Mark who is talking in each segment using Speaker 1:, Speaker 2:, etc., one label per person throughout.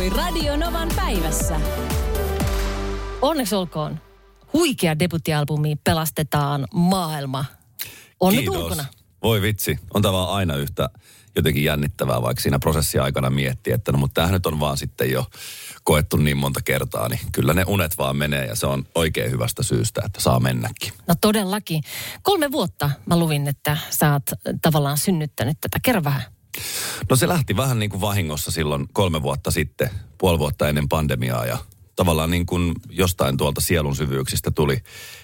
Speaker 1: tapahtui Radionovan päivässä.
Speaker 2: Onneksi olkoon. Huikea debuttialbumi Pelastetaan maailma. On
Speaker 3: Kiitos.
Speaker 2: nyt ulkona.
Speaker 3: Voi vitsi, on tämä aina yhtä jotenkin jännittävää, vaikka siinä prosessin aikana miettii, että no mutta tämähän nyt on vaan sitten jo koettu niin monta kertaa, niin kyllä ne unet vaan menee ja se on oikein hyvästä syystä, että saa mennäkin.
Speaker 2: No todellakin. Kolme vuotta mä luvin, että sä oot tavallaan synnyttänyt tätä. Kerro vähän.
Speaker 3: No se lähti vähän niin kuin vahingossa silloin kolme vuotta sitten, puoli vuotta ennen pandemiaa ja tavallaan niin kuin jostain tuolta sielun syvyyksistä tuli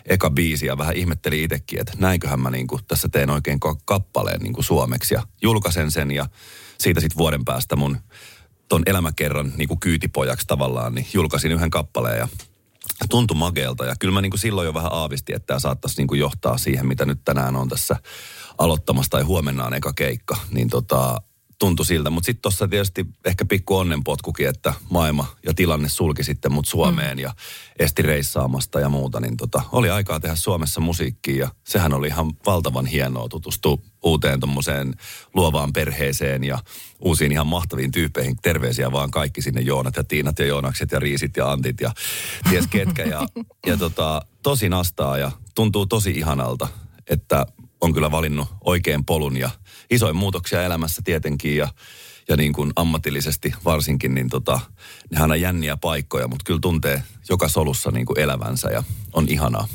Speaker 3: eka biisi ja vähän ihmetteli itsekin, että näinköhän mä niin kuin tässä teen oikein ka- kappaleen niin kuin suomeksi ja julkaisen sen ja siitä sitten vuoden päästä mun ton elämäkerran niin kuin kyytipojaksi tavallaan, niin julkaisin yhden kappaleen ja tuntui mageelta. Ja kyllä mä niin kuin silloin jo vähän aavistin, että tämä saattaisi niin kuin johtaa siihen, mitä nyt tänään on tässä aloittamassa tai huomenna on eka keikka. Niin tota, tuntui siltä. Mutta sitten tuossa tietysti ehkä pikku onnenpotkukin, että maailma ja tilanne sulki sitten mut Suomeen mm. ja esti reissaamasta ja muuta. Niin tota, oli aikaa tehdä Suomessa musiikkia ja sehän oli ihan valtavan hienoa tutustua uuteen tuommoiseen luovaan perheeseen ja uusiin ihan mahtaviin tyyppeihin. Terveisiä vaan kaikki sinne Joonat ja Tiinat ja Joonakset ja Riisit ja Antit ja ties ketkä. Ja, ja tota, tosi nastaa ja tuntuu tosi ihanalta, että on kyllä valinnut oikein polun ja isoin muutoksia elämässä tietenkin ja, ja niin kuin ammatillisesti varsinkin, niin tota, nehän on jänniä paikkoja, mutta kyllä tuntee joka solussa niin kuin elävänsä ja on ihanaa.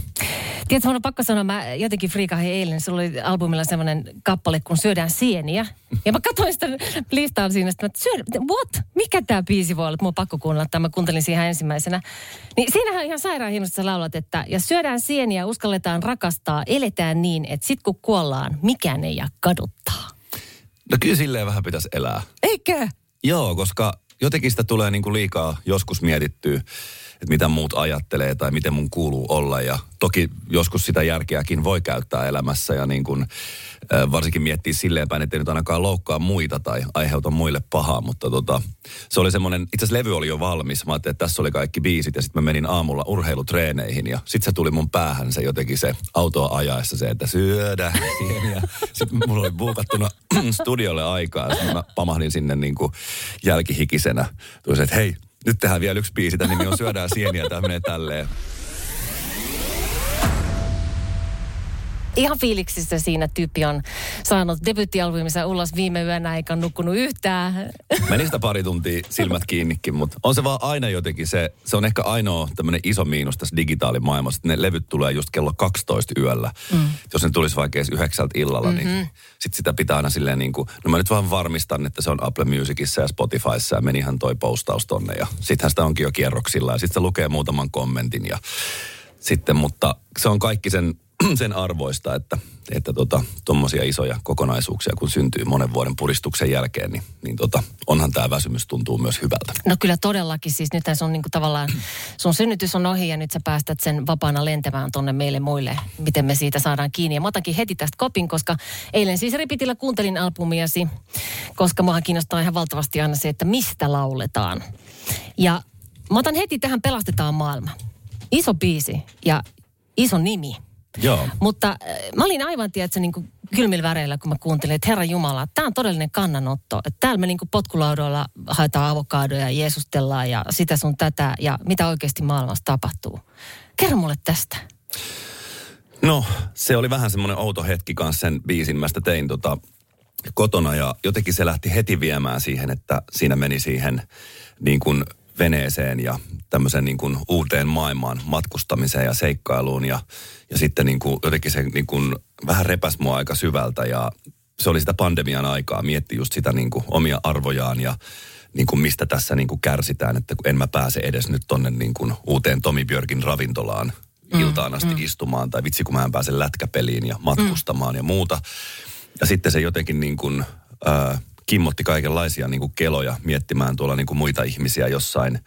Speaker 2: Tiedätkö, mun on pakko sanoa, mä jotenkin friikahin eilen, sulla oli albumilla semmoinen kappale, kun syödään sieniä. Ja mä katsoin sitä listaa siinä, että mä, syödä, what? Mikä tämä biisi voi olla? Että mun on pakko kuunnella tämä, mä kuuntelin siihen ensimmäisenä. Niin siinähän ihan sairaan hienosti sä laulat, että ja syödään sieniä, uskalletaan rakastaa, eletään niin, että sit kun kuollaan, mikään ei jää kaduttaa.
Speaker 3: No kyllä silleen vähän pitäisi elää.
Speaker 2: Eikö?
Speaker 3: Joo, koska jotenkin sitä tulee niin kuin liikaa joskus mietittyä, että mitä muut ajattelee tai miten mun kuuluu olla. Ja toki joskus sitä järkeäkin voi käyttää elämässä ja niin kuin, varsinkin miettiä silleen päin, että ei nyt ainakaan loukkaa muita tai aiheuta muille pahaa. Mutta tota, se oli semmoinen, itse asiassa levy oli jo valmis. Mä ajattelin, että tässä oli kaikki biisit ja sitten mä menin aamulla urheilutreeneihin ja sitten se tuli mun päähän se jotenkin se autoa ajaessa se, että syödä sieniä. Sitten mulla oli buukattuna studiolle aikaa ja mä pamahdin sinne niin kuin jälkihikisenä. Tuli se, että hei, nyt tehdään vielä yksi biisi, tämän nimi on Syödään sieniä, tämä menee tälleen.
Speaker 2: Ihan fiiliksissä siinä tyyppi on saanut debyyttialbuminsa ulos viime yönä eikä nukkunut yhtään.
Speaker 3: Meni sitä pari tuntia silmät kiinnikin, mutta on se vaan aina jotenkin se, se on ehkä ainoa tämmöinen iso miinus tässä digitaalimaailmassa, että ne levyt tulee just kello 12 yöllä. Mm. Jos ne tulisi vaikka edes yhdeksältä illalla, mm-hmm. niin sit sitä pitää aina silleen niin kuin, no mä nyt vaan varmistan, että se on Apple Musicissa ja Spotifyssa ja menihän toi postaus tonne ja sittenhän sitä onkin jo kierroksilla ja sitten se lukee muutaman kommentin ja sitten, mutta se on kaikki sen sen arvoista, että että tota, tuommoisia isoja kokonaisuuksia, kun syntyy monen vuoden puristuksen jälkeen, niin, niin tota, onhan tämä väsymys tuntuu myös hyvältä.
Speaker 2: No kyllä todellakin, siis nyt sun niinku tavallaan, sun synnytys on ohi ja nyt sä päästät sen vapaana lentämään tonne meille muille, miten me siitä saadaan kiinni. Ja mä otankin heti tästä kopin, koska eilen siis Ripitillä kuuntelin albumiasi, koska mua kiinnostaa ihan valtavasti aina se, että mistä lauletaan. Ja mä otan heti tähän Pelastetaan maailma. Iso biisi ja iso nimi.
Speaker 3: Joo.
Speaker 2: Mutta äh, mä olin aivan, tiedätkö, niin kuin kylmillä väreillä, kun mä kuuntelin, että Herra Jumala, tämä on todellinen kannanotto. Että täällä me niin kuin potkulaudoilla haetaan avokadoja, jeesustellaan ja sitä sun tätä ja mitä oikeasti maailmassa tapahtuu. Kerro mulle tästä.
Speaker 3: No, se oli vähän semmoinen outo hetki kanssa sen biisin. Mä sitä tein tota, kotona ja jotenkin se lähti heti viemään siihen, että siinä meni siihen niin kuin veneeseen ja tämmöiseen niin kuin uuteen maailmaan matkustamiseen ja seikkailuun ja, ja sitten niin kuin jotenkin se niin kuin vähän repäs mua aika syvältä ja se oli sitä pandemian aikaa, mietti just sitä niin kuin omia arvojaan ja niin kuin mistä tässä niin kuin kärsitään, että kun en mä pääse edes nyt tonne niin kuin uuteen Tomi Björkin ravintolaan iltaan asti mm, istumaan tai vitsi kun mä en pääse lätkäpeliin ja matkustamaan mm. ja muuta. Ja sitten se jotenkin niin kuin, äh, kimmotti kaikenlaisia niin kuin keloja miettimään tuolla niin kuin muita ihmisiä jossain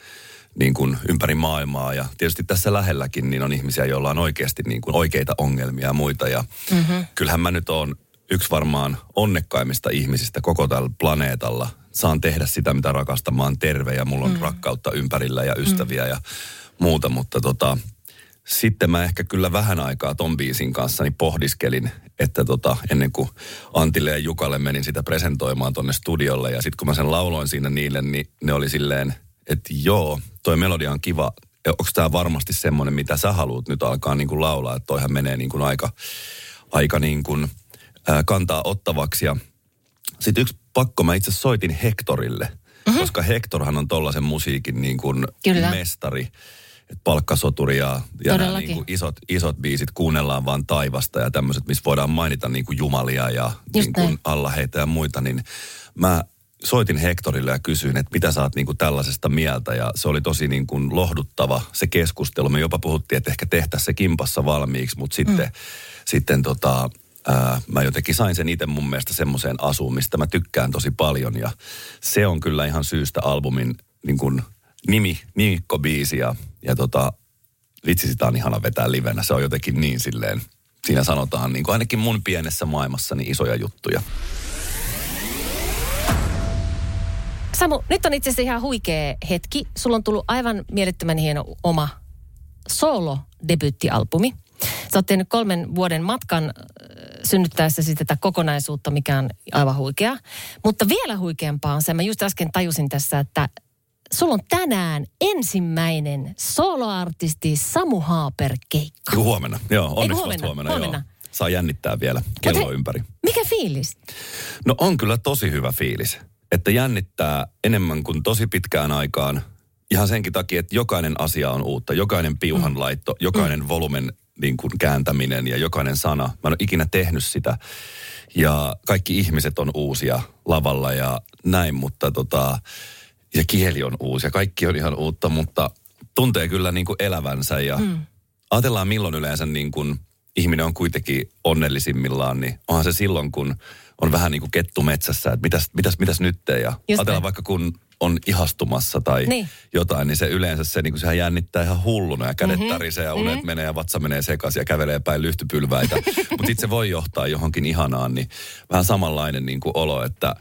Speaker 3: niin kuin ympäri maailmaa. Ja tietysti tässä lähelläkin niin on ihmisiä, joilla on oikeasti niin kuin oikeita ongelmia ja muita. Ja mm-hmm. kyllähän mä nyt oon yksi varmaan onnekkaimmista ihmisistä koko tällä planeetalla. Saan tehdä sitä, mitä rakastan. Mä oon terve ja mulla on mm. rakkautta ympärillä ja ystäviä mm. ja muuta. Mutta tota, sitten mä ehkä kyllä vähän aikaa ton biisin kanssa niin pohdiskelin, että tota, ennen kuin Antille ja Jukalle menin sitä presentoimaan tonne studiolle. Ja sitten kun mä sen lauloin siinä niille, niin ne oli silleen, että joo, toi melodia on kiva. Onko tämä varmasti semmoinen, mitä sä haluat nyt alkaa niin kuin laulaa, että toihan menee niin kuin aika, aika niin kuin, ää, kantaa ottavaksi. Ja sitten yksi pakko, mä itse soitin Hektorille, mm-hmm. koska Hektorhan on tollaisen musiikin niin kuin mestari. Et palkkasoturi ja, ja nämä niin kuin isot, isot biisit, kuunnellaan vaan taivasta ja tämmöiset, missä voidaan mainita niin kuin jumalia ja niin kuin allaheita ja muita, niin mä soitin Hektorille ja kysyin, että mitä sä oot niin kuin tällaisesta mieltä ja se oli tosi niin kuin lohduttava se keskustelu. Me jopa puhuttiin, että ehkä tehtäisiin se kimpassa valmiiksi, mutta sitten, sitten tota, ää, mä jotenkin sain sen itse mun mielestä semmoiseen asuun, mistä mä tykkään tosi paljon ja se on kyllä ihan syystä albumin niin kuin nimi, nimikko-biisi ja, ja tota, vitsi sitä on ihana vetää livenä. Se on jotenkin niin silleen, siinä sanotaan niin kuin ainakin mun pienessä maailmassa niin isoja juttuja.
Speaker 2: Samu, nyt on itse asiassa ihan huikea hetki. Sulla on tullut aivan mielettömän hieno oma solo-debyyttialbumi. Sä oot tehnyt kolmen vuoden matkan äh, synnyttäessäsi tätä kokonaisuutta, mikä on aivan huikea. Mutta vielä huikeampaa on se, mä just äsken tajusin tässä, että sulla on tänään ensimmäinen soloartisti Samu Haaper keikka.
Speaker 3: Huomenna, joo, onneksi
Speaker 2: huomenna?
Speaker 3: huomenna,
Speaker 2: Huomenna.
Speaker 3: joo. Saa jännittää vielä kello
Speaker 2: Mut hei,
Speaker 3: ympäri.
Speaker 2: Mikä fiilis?
Speaker 3: No on kyllä tosi hyvä fiilis, että jännittää enemmän kuin tosi pitkään aikaan. Ihan senkin takia, että jokainen asia on uutta, jokainen piuhan laitto, jokainen mm. volumen niin kuin kääntäminen ja jokainen sana. Mä en ole ikinä tehnyt sitä. Ja kaikki ihmiset on uusia lavalla ja näin, mutta tota, ja kieli on uusi ja kaikki on ihan uutta, mutta tuntee kyllä niin kuin elävänsä ja mm. ajatellaan milloin yleensä niin kuin ihminen on kuitenkin onnellisimmillaan, niin onhan se silloin, kun on vähän niin kuin kettu metsässä, että mitäs, mitäs, mitäs nyt ja ajatellaan
Speaker 2: näin.
Speaker 3: vaikka kun on ihastumassa tai
Speaker 2: Niin.
Speaker 3: jotain, niin se yleensä se, niin kuin sehän jännittää ihan hulluna ja kädet mm-hmm. tärisee ja unet mm-hmm. menee ja vatsa menee sekaisin ja kävelee päin lyhtypylväitä. Mutta sitten se voi johtaa johonkin ihanaan, niin vähän samanlainen niin kuin olo, että,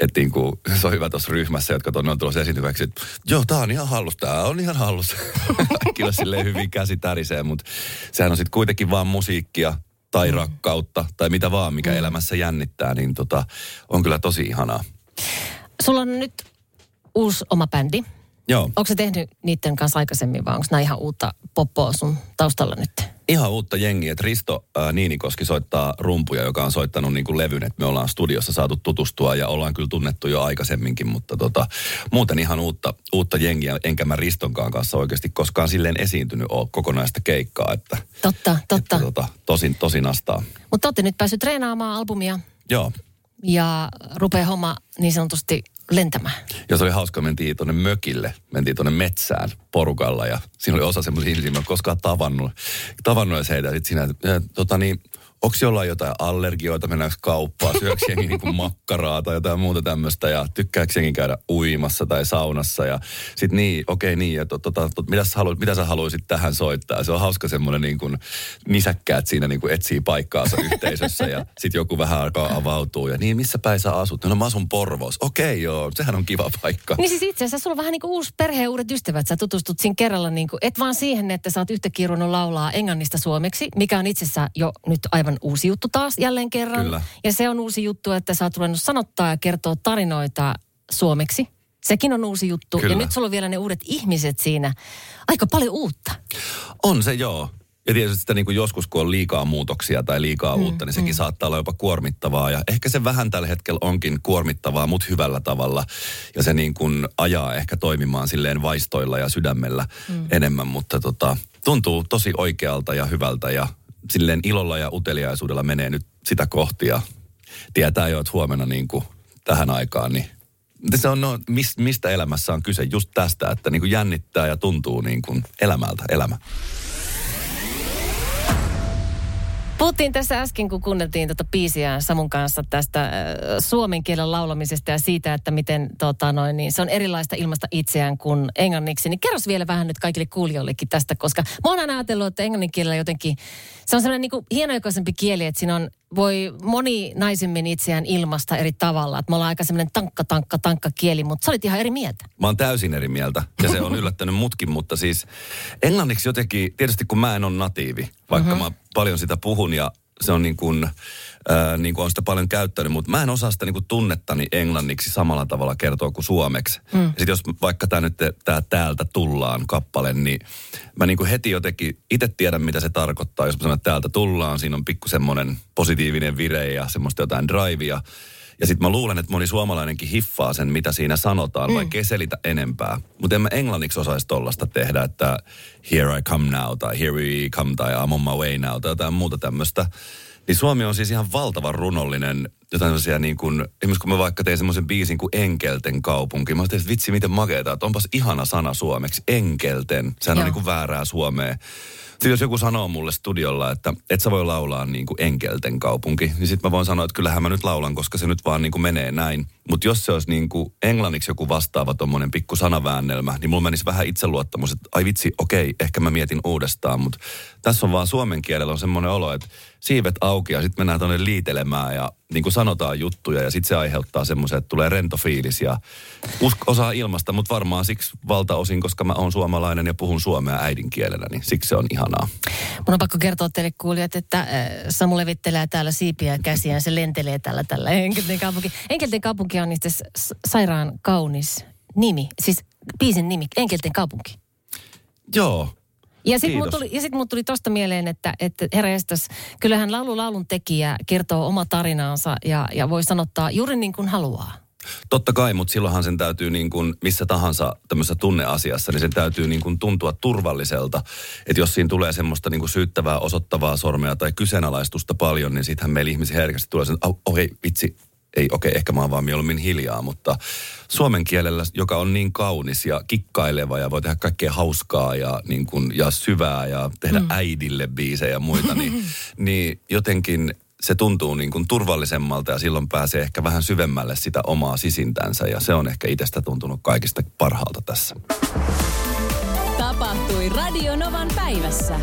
Speaker 3: että niin kuin, se on hyvä tuossa ryhmässä, jotka tuonne on tulossa esiintyväksi, että joo, tää on ihan hallus, tää on ihan hallus. Kyllä silleen hyvin käsi tärisee, mutta sehän on sitten kuitenkin vaan musiikkia tai
Speaker 2: Mm.
Speaker 3: rakkautta tai mitä vaan, mikä elämässä jännittää, niin tota, on kyllä tosi ihanaa.
Speaker 2: Sulla on nyt uusi oma bändi.
Speaker 3: Joo.
Speaker 2: Onko se tehnyt niiden kanssa aikaisemmin vai onko nämä ihan uutta poppoa sun taustalla nyt?
Speaker 3: Ihan uutta jengiä. että Risto ää, Niinikoski soittaa rumpuja, joka on soittanut niin kuin levyn, että me ollaan studiossa saatu tutustua ja ollaan kyllä tunnettu jo aikaisemminkin, mutta tota, muuten ihan uutta, uutta jengiä, enkä mä Ristonkaan kanssa oikeasti koskaan silleen esiintynyt ole kokonaista keikkaa, että,
Speaker 2: Totta, totta.
Speaker 3: että tota, tosin, tosin astaa.
Speaker 2: Mutta olette nyt päässyt treenaamaan albumia
Speaker 3: Joo.
Speaker 2: ja rupeaa homma niin sanotusti lentämään.
Speaker 3: Ja se oli hauska, mentiin tuonne mökille, mentiin tuonne metsään porukalla ja siinä oli osa semmoisia ihmisiä, ole koskaan tavannut, tavannut heitä. Sitten siinä, tota niin, onko jollain jotain allergioita, mennäänkö kauppaan, syöks jengi niinku makkaraa tai jotain muuta tämmöistä ja tykkääkö jengi käydä uimassa tai saunassa ja sitten niin, okei niin, ja tota, tota, mitä, sä haluat, mitä sä haluaisit tähän soittaa? Se on hauska semmoinen niin kuin nisäkkäät siinä niin kuin etsii paikkaansa yhteisössä ja sitten joku vähän alkaa avautua ja niin, missä päin sä asut? No mä asun Porvoossa. Okei joo, sehän on kiva paikka.
Speaker 2: Niin siis itse asiassa sulla on vähän niin kuin uusi perhe ja uudet ystävät. Sä tutustut siinä kerralla, niin kuin, et vaan siihen, että sä oot yhtäkkiä laulaa englannista suomeksi, mikä on itsessä jo nyt aivan uusi juttu taas jälleen kerran.
Speaker 3: Kyllä.
Speaker 2: Ja se on uusi juttu, että sä oot ruvennut sanottaa ja kertoa tarinoita suomeksi. Sekin on uusi juttu.
Speaker 3: Kyllä.
Speaker 2: Ja nyt sulla on vielä ne uudet ihmiset siinä. Aika paljon uutta.
Speaker 3: On se joo. Ja tietysti sitä niin kuin joskus, kun on liikaa muutoksia tai liikaa mm, uutta, niin sekin mm. saattaa olla jopa kuormittavaa. Ja ehkä se vähän tällä hetkellä onkin kuormittavaa, mutta hyvällä tavalla. Ja se niin kuin ajaa ehkä toimimaan silleen vaistoilla ja sydämellä mm. enemmän. Mutta tota, tuntuu tosi oikealta ja hyvältä ja silleen ilolla ja uteliaisuudella menee nyt sitä kohti. Ja tietää jo, että huomenna niin kuin tähän aikaan, niin se on, no, mis, mistä elämässä on kyse? Just tästä, että niin kuin jännittää ja tuntuu niin kuin elämältä elämä.
Speaker 2: Puhuttiin tässä äsken, kun kuunneltiin tuota biisiä Samun kanssa tästä äh, suomen kielen laulamisesta ja siitä, että miten tota, noin, niin se on erilaista ilmasta itseään kuin englanniksi. Niin kerros vielä vähän nyt kaikille kuulijoillekin tästä, koska mä oon aina ajatellut, että englannin kielellä jotenkin, se on sellainen niin kuin hienoikaisempi kieli, että siinä on, voi moni naisemmin itseään ilmasta eri tavalla. Että me ollaan aika semmoinen tankka, tankka, tankka kieli, mutta sä olit ihan eri mieltä.
Speaker 3: Mä oon täysin eri mieltä ja se on yllättänyt mutkin, mutta siis englanniksi jotenkin, tietysti kun mä en ole natiivi, vaikka mm-hmm. mä paljon sitä puhun ja se on niin kuin, ää, niin kuin on sitä paljon käyttänyt, mutta mä en osaa sitä niin kuin tunnettani englanniksi samalla tavalla kertoa kuin suomeksi. Mm. Sitten jos vaikka tämä nyt tää täältä tullaan kappale, niin mä niin kuin heti jotenkin itse tiedän, mitä se tarkoittaa. Jos mä sanon, että täältä tullaan, siinä on pikku semmoinen positiivinen vire ja semmoista jotain drivea. Ja sitten mä luulen, että moni suomalainenkin hiffaa sen, mitä siinä sanotaan, mm. vaikka ei selitä enempää. Mutta en mä englanniksi osaisi tollasta tehdä, että here I come now, tai here we come, tai I'm on my way now, tai jotain muuta tämmöistä. Niin Suomi on siis ihan valtavan runollinen, jotain sellaisia niin kuin, esimerkiksi kun mä vaikka tein semmoisen biisin kuin Enkelten kaupunki. Mä ajattelin, että vitsi miten makeeta, että onpas ihana sana suomeksi, Enkelten. Sehän Joo. on niin kuin väärää suomea. Sitten jos joku sanoo mulle studiolla, että et sä voi laulaa niin kuin enkelten kaupunki, niin sitten mä voin sanoa, että kyllähän mä nyt laulan, koska se nyt vaan niin kuin menee näin. Mutta jos se olisi niin kuin englanniksi joku vastaava tommonen pikku sanaväännelmä, niin mulla menisi vähän itseluottamus, että ai vitsi, okei, ehkä mä mietin uudestaan. Mutta tässä on vaan suomen kielellä on semmoinen olo, että siivet auki ja sitten mennään tuonne liitelemään ja niin kuin sanotaan juttuja ja sitten se aiheuttaa semmoisen, että tulee rento fiilis ja usk, osaa ilmasta, mutta varmaan siksi valtaosin, koska mä oon suomalainen ja puhun suomea äidinkielenä, niin siksi se on ihanaa.
Speaker 2: Mun on pakko kertoa teille kuulijat, että äh, Samu levittelee täällä siipiä käsiään, se lentelee tällä tällä Enkelten kaupunki. Enkelten kaupunki on itse sairaan kaunis nimi, siis biisin nimi, Enkelten kaupunki.
Speaker 3: Joo,
Speaker 2: ja sitten mut tuli, ja sit mut tuli tosta mieleen, että, että herra Estas, kyllähän laulu laulun tekijä kertoo oma tarinaansa ja, ja voi sanottaa juuri niin kuin haluaa.
Speaker 3: Totta kai, mutta silloinhan sen täytyy niin kuin missä tahansa tämmöisessä tunneasiassa, niin sen täytyy niin kuin tuntua turvalliselta. Että jos siinä tulee semmoista niin kuin syyttävää, osoittavaa sormea tai kyseenalaistusta paljon, niin sittenhän meillä ihmisiä herkästi tulee sen, oh, oh hei, vitsi, ei okei, okay, ehkä mä oon vaan mieluummin hiljaa, mutta suomen kielellä, joka on niin kaunis ja kikkaileva ja voi tehdä kaikkea hauskaa ja, niin kuin, ja syvää ja tehdä mm. äidille biisejä ja muita, niin, niin jotenkin se tuntuu niin kuin turvallisemmalta ja silloin pääsee ehkä vähän syvemmälle sitä omaa sisintänsä ja se on ehkä itsestä tuntunut kaikista parhaalta tässä.
Speaker 1: Tapahtui Radio Novan päivässä.